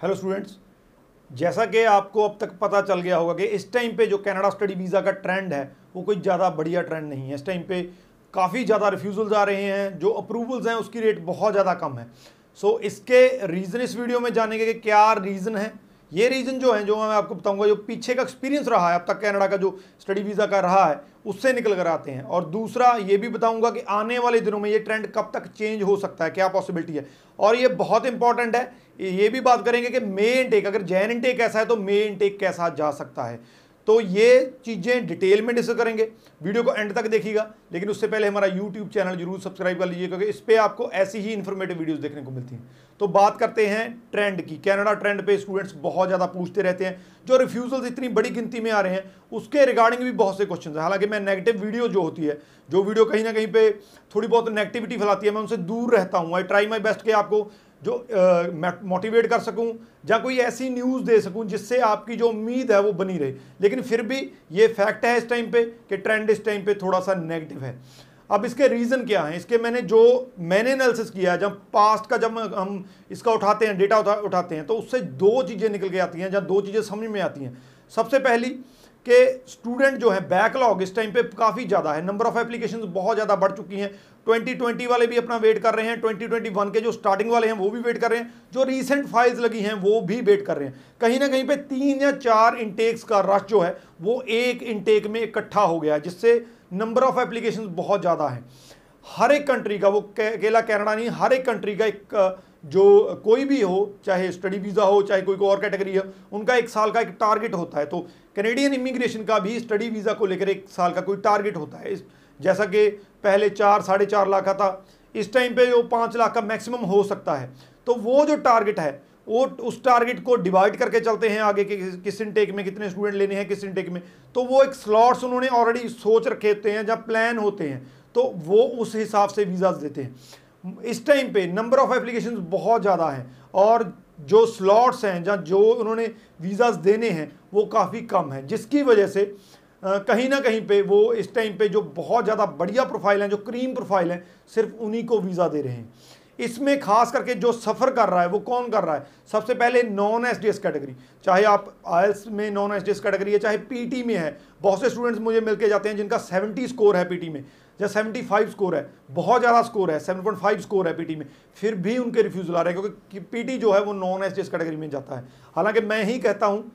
Hello students जैसा कि आपको अब तक पता चल गया होगा कि इस टाइम पे जो कनाडा स्टडी वीज़ा का ट्रेंड है वो कोई ज़्यादा बढ़िया ट्रेंड नहीं है। इस टाइम पे काफ़ी ज़्यादा रिफ्यूज़ल्स आ रहे हैं जो अप्रूवल्स हैं उसकी रेट बहुत ज़्यादा कम है। सो so, इसके रीज़न इस वीडियो में जानेंगे कि क्या रीज़न है। ये रीज़न जो है, जो मैं आपको बताऊँगा, जो पीछे का एक्सपीरियंस रहा है, अब तक कनाडा का जो स्टडी वीज़ा का रहा है, उससे निकल कर आते हैं। और दूसरा, ये भी बताऊँगा कि आने वाले दिनों में ये ट्रेंड कब तक चेंज हो सकता है, क्या पॉसिबिलिटी है? और ये बहुत इंपॉर्टेंट है, ये भी बात करेंगे कि मे इनटेक अगर जैन इनटेक ऐसा है तो मे इनटेक कैसा जा सकता है? तो ये चीज़ें डिटेल में डिस्कस करेंगे। वीडियो को एंड तक देखिएगा, लेकिन उससे पहले हमारा यूट्यूब चैनल ज़रूर सब्सक्राइब कर लीजिए क्योंकि इस पर आपको ऐसी ही इन्फॉर्मेटिव वीडियोस देखने को मिलती हैं। तो बात करते हैं ट्रेंड की। कैनेडा ट्रेंड पे स्टूडेंट्स बहुत ज़्यादा पूछते रहते हैं, जो रिफ्यूजल्स इतनी बड़ी गिनती में आ रहे हैं, उसके रिगार्डिंग भी बहुत से क्वेश्चन हैं। हालाँकि मैं नेगेटिव वीडियो जो होती है, जो वीडियो कहीं ना कहीं पे थोड़ी बहुत नेगेटिविटी फैलाती है, मैं उनसे दूर रहता हूँ। आई ट्राई माई बेस्ट के आपको जो मोटिवेट कर सकूँ या कोई ऐसी न्यूज़ दे सकूँ जिससे आपकी जो उम्मीद है वो बनी रहे। लेकिन फिर भी ये फैक्ट है इस टाइम पे कि ट्रेंड इस टाइम पे थोड़ा सा नेगेटिव है। अब इसके रीज़न क्या हैं? इसके मैंने जो मैंने एनालिसिस किया जब पास्ट का जब हम इसका उठाते हैं डेटा उठा, उठाते हैं तो उससे दो चीज़ें निकल के आती हैं या दो चीज़ें समझ में आती हैं। सबसे पहली कि स्टूडेंट जो है बैकलॉग इस टाइम पे काफ़ी ज़्यादा है। नंबर ऑफ़ एप्लीकेशन बहुत ज़्यादा बढ़ चुकी हैं। 2020 वाले भी अपना वेट कर रहे हैं। 2021 के जो स्टार्टिंग वाले हैं, वो भी वेट कर रहे हैं। जो रीसेंट फाइल्स लगी हैं, वो भी वेट कर रहे हैं। कहीं ना कहीं पे तीन या चार इंटेक्स का रश जो है, वो एक इंटेक में इकट्ठा हो गया है, जिससे नंबर ऑफ़ एप्लीकेशन बहुत ज़्यादा हैं। हर एक कंट्री का, वो अकेला कैनेडा नहीं, हर एक कंट्री का एक जो कोई भी हो, चाहे स्टडी वीज़ा हो, चाहे कोई और कैटेगरी हो, उनका एक साल का एक टारगेट होता है। तो कैनेडियन इमिग्रेशन का भी स्टडी वीज़ा को लेकर एक साल का कोई टारगेट होता है। जैसा कि पहले चार, साढ़े चार लाख का था, इस टाइम पे जो पाँच लाख का मैक्सिमम हो सकता है। तो वो जो टारगेट है, वो उस टारगेट को डिवाइड करके चलते हैं आगे के किस इनटेक में कितने स्टूडेंट लेने हैं, किस इनटेक में। तो वो एक स्लॉट्स उन्होंने ऑलरेडी सोच रखे होते हैं जब प्लान होते हैं। तो वो उस हिसाब से वीज़ाज देते हैं। इस टाइम पे नंबर ऑफ़ एप्लीकेशन बहुत ज़्यादा हैं और जो स्लॉट्स हैं जहाँ जो उन्होंने वीज़ाज देने हैं, वो काफ़ी कम हैं, जिसकी वजह से कहीं ना कहीं पे वो इस टाइम पे जो बहुत ज़्यादा बढ़िया प्रोफ़ाइल हैं, जो क्रीम प्रोफ़ाइल हैं, सिर्फ़ उन्हीं को वीज़ा दे रहे हैं। इसमें खास करके जो सफ़र कर रहा है, वो कौन कर रहा है? सबसे पहले non S D S category चाहे आप आयल्स में non S D S category है, चाहे पीटी में है, बहुत से स्टूडेंट्स मुझे मिलके जाते हैं जिनका 70 स्कोर है पीटी में, या 75 स्कोर है, बहुत ज़्यादा स्कोर है 7.5 स्कोर है पीटी में, फिर भी उनके रिफ्यूज़ल आ रहे हैं, क्योंकि पीटी जो है वो नॉन एस कैटेगरी में जाता है। हालाँकि मैं ही कहता हूँ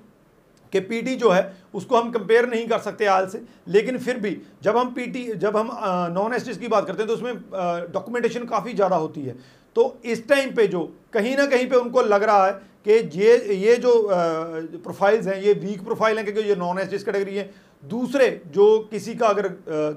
कि पीटी जो है, उसको हम कंपेयर नहीं कर सकते आल से। लेकिन फिर भी, जब हम पीटी जब हम नॉन एस की बात करते हैं तो उसमें डॉक्यूमेंटेशन काफ़ी ज़्यादा होती है। तो इस टाइम पे जो, कहीं ना कहीं पे उनको लग रहा है कि ये ये जो प्रोफाइल्स हैं, ये वीक प्रोफ़ाइल हैं, क्योंकि ये नॉन एस कैटेगरी है दूसरे जो किसी का अगर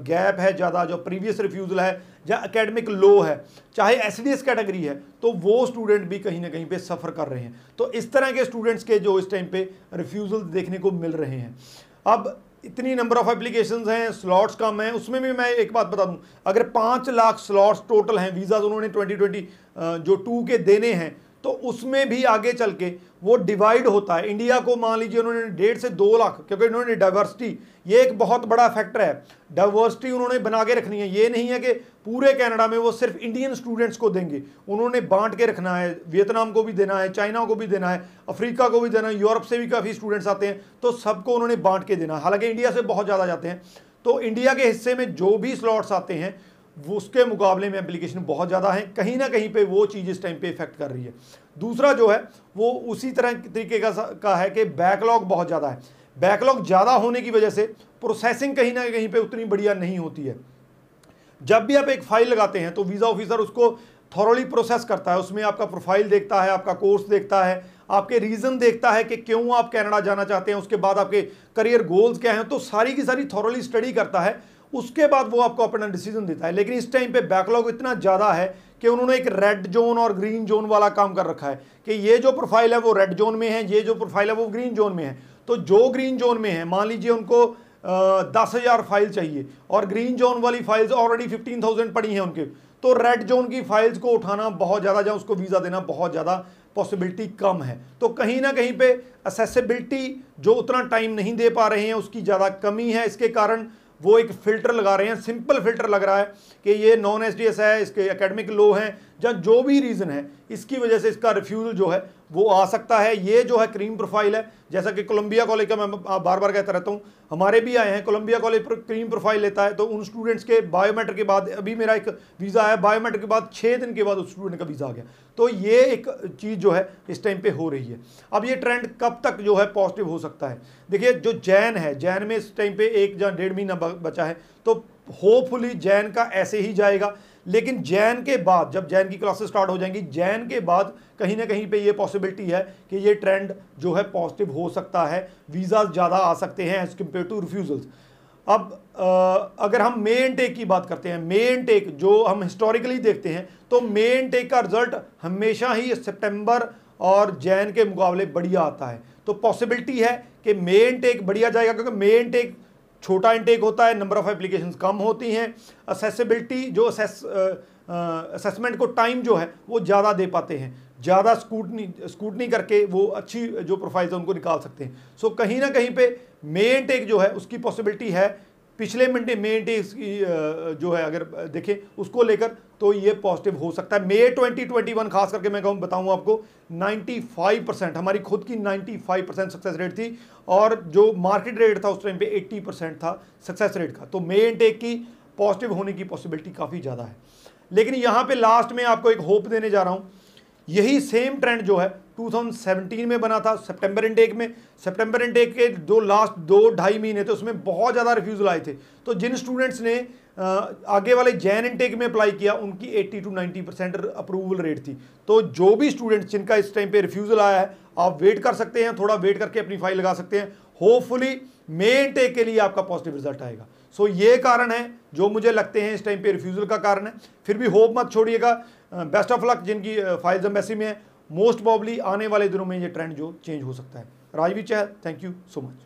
गैप है ज़्यादा, जो प्रीवियस रिफ्यूज़ल है या एकेडमिक लो है, चाहे एसडीएस कैटेगरी है तो वो स्टूडेंट भी कहीं ना कहीं पे सफ़र कर रहे हैं। तो इस तरह के स्टूडेंट्स के जो इस टाइम पे रिफ्यूज़ल देखने को मिल रहे हैं। अब इतनी नंबर ऑफ़ एप्लीकेशन हैं स्लॉट्स कम हैं, उसमें भी मैं एक बात बता दूँ। अगर पाँच लाख स्लॉट्स टोटल हैं वीज़ा उन्होंने 2020 जो टू के देने हैं तो उसमें भी आगे चल के वो डिवाइड होता है। इंडिया को मान लीजिए उन्होंने डेढ़ से दो लाख, क्योंकि उन्होंने डाइवर्सिटी ये एक बहुत बड़ा फैक्टर है। डाइवर्सिटी उन्होंने बना के रखनी है। ये नहीं है कि पूरे कनाडा में वो सिर्फ़ इंडियन स्टूडेंट्स को देंगे। उन्होंने बांट के रखना है। वियतनाम को भी देना है चाइना को भी देना है अफ्रीका को भी देना है यूरोप से भी काफ़ी स्टूडेंट्स आते हैं तो सबको उन्होंने बांट के देना है। हालाँकि इंडिया से बहुत ज़्यादा जाते हैं। तो इंडिया के हिस्से में जो भी स्लॉट्स आते हैं वो उसके मुकाबले में एप्लीकेशन बहुत ज़्यादा है। कहीं ना कहीं पे वो चीज़ इस टाइम पे इफ़ेक्ट कर रही है। दूसरा जो है, वो उसी तरह तरीके का का है कि बैकलॉग बहुत ज़्यादा है। बैकलॉग ज़्यादा होने की वजह से प्रोसेसिंग कहीं ना कहीं पे उतनी बढ़िया नहीं होती है। जब भी आप एक फ़ाइल लगाते हैं तो वीज़ा ऑफिसर उसको थॉरली प्रोसेस करता है। उसमें आपका प्रोफ़ाइल देखता है, आपका कोर्स देखता है, आपके रीज़न देखता है कि क्यों आप कनाडा जाना चाहते हैं, उसके बाद आपके करियर गोल्स क्या हैं तो सारी की सारी थॉरली स्टडी करता है। उसके बाद वो आपको अपना डिसीज़न देता है। लेकिन इस टाइम पे बैकलॉग इतना ज़्यादा है कि उन्होंने एक रेड जोन और ग्रीन जोन वाला काम कर रखा है कि ये जो प्रोफ़ाइल है वो रेड जोन में है, ये जो प्रोफ़ाइल है वो ग्रीन जोन में है। तो जो ग्रीन जोन में है, मान लीजिए उनको दस हज़ार फ़ाइल चाहिए और ग्रीन जोन वाली फाइल्स ऑलरेडी फिफ्टीन थाउज़ेंड पड़ी हैं उनके तो रेड जोन की फाइल्स को उठाना बहुत ज़्यादा या उसको वीज़ा देना बहुत ज़्यादा पॉसिबिलिटी कम है। तो कहीं ना कहीं पे असेसिबिलिटी जो उतना टाइम नहीं दे पा रहे हैं, उसकी ज़्यादा कमी है। इसके कारण वो एक फ़िल्टर लगा रहे हैं, सिंपल फ़िल्टर लग रहा है कि ये नॉन एसडीएस है, इसके एकेडमिक लो हैं या जो भी रीज़न है, इसकी वजह से इसका रिफ्यूज़ल जो है, वो आ सकता है। ये जो है क्रीम प्रोफ़ाइल है, जैसा कि कोलंबिया कॉलेज का मैं बार बार कहता रहता हूँ, हमारे भी आए हैं कोलंबिया कॉलेज पर क्रीम प्रोफ़ाइल लेता है तो उन स्टूडेंट्स के बायोमेट्रिक के बाद, अभी मेरा एक वीज़ा है बायोमेट्रिक के बाद छः दिन के बाद उस स्टूडेंट का वीज़ा आ गया। तो ये एक चीज़ जो है, इस टाइम पे हो रही है। अब ये ट्रेंड कब तक जो है पॉजिटिव हो सकता है? देखिए, जो जैन है, जैन में इस टाइम पे एक या डेढ़ महीना बचा है तो होपफुली जैन का ऐसे ही जाएगा। लेकिन जैन के बाद जब जैन की क्लासेस स्टार्ट हो जाएँगी जैन के बाद कहीं ना कहीं पे ये पॉसिबिलिटी है कि ये ट्रेंड जो है पॉजिटिव हो सकता है वीज़ा ज़्यादा आ सकते हैं एज कंपेयर टू रिफ्यूज़ल्स अब आ, अगर हम मे टेक की बात करते हैं मे टेक जो हम हिस्टोरिकली देखते हैं तो मे टेक का रिज़ल्ट हमेशा ही सितंबर और जैन के मुकाबले बढ़िया आता है। तो पॉसिबिलिटी है कि मे टेक बढ़िया जाएगा क्योंकि मे टेक छोटा इंटेक होता है नंबर ऑफ़ एप्लीकेशन कम होती हैं असेसिबिलिटी जो असेस असेसमेंट को टाइम जो है वो ज़्यादा दे पाते हैं। ज़्यादा स्कूटनी स्कूटनी करके वो अच्छी जो प्रोफाइल्स है उनको निकाल सकते हैं। सो so, कहीं ना कहीं पे मेन टेक जो है उसकी पॉसिबिलिटी है पिछले मंडे मे डेज़ की जो है, अगर देखें, उसको लेकर तो ये पॉजिटिव हो सकता है। मे 2021 खास करके मैं कहूँ, बताऊँ आपको 95 परसेंट हमारी खुद की 95 परसेंट सक्सेस रेट थी और जो मार्केट रेट था उस टाइम पे 80 परसेंट था सक्सेस रेट का। तो मे इनटेक की पॉजिटिव होने की पॉसिबिलिटी काफ़ी ज़्यादा है। लेकिन यहाँ पे लास्ट में आपको एक होप देने जा रहा हूँ। यही सेम ट्रेंड जो है 2017 में बना था सितंबर इनटेक में। सितंबर इनटेक के दो लास्ट दो ढाई महीने थे उसमें बहुत ज़्यादा रिफ्यूज़ल आए थे। तो जिन स्टूडेंट्स ने आगे वाले जैन इनटेक में अप्लाई किया उनकी 80 टू 90 परसेंट अप्रूवल रेट थी। तो जो भी स्टूडेंट्स जिनका इस टाइम पे रिफ्यूज़ल आया है आप वेट कर सकते हैं थोड़ा वेट करके अपनी फ़ाइल लगा सकते हैं। होपफुली मे इनटेक के लिए आपका पॉजिटिव रिज़ल्ट आएगा। सो so, ये कारण है जो मुझे लगते हैं इस टाइम पे रिफ्यूज़ल का कारण है। फिर भी होप मत छोड़िएगा। बेस्ट ऑफ़ लक जिनकी फाइल्स एम्बेसी में है। मोस्ट प्रॉब्ली आने वाले दिनों में ये ट्रेंड जो चेंज हो सकता है। Rajvi Chahal thank you so much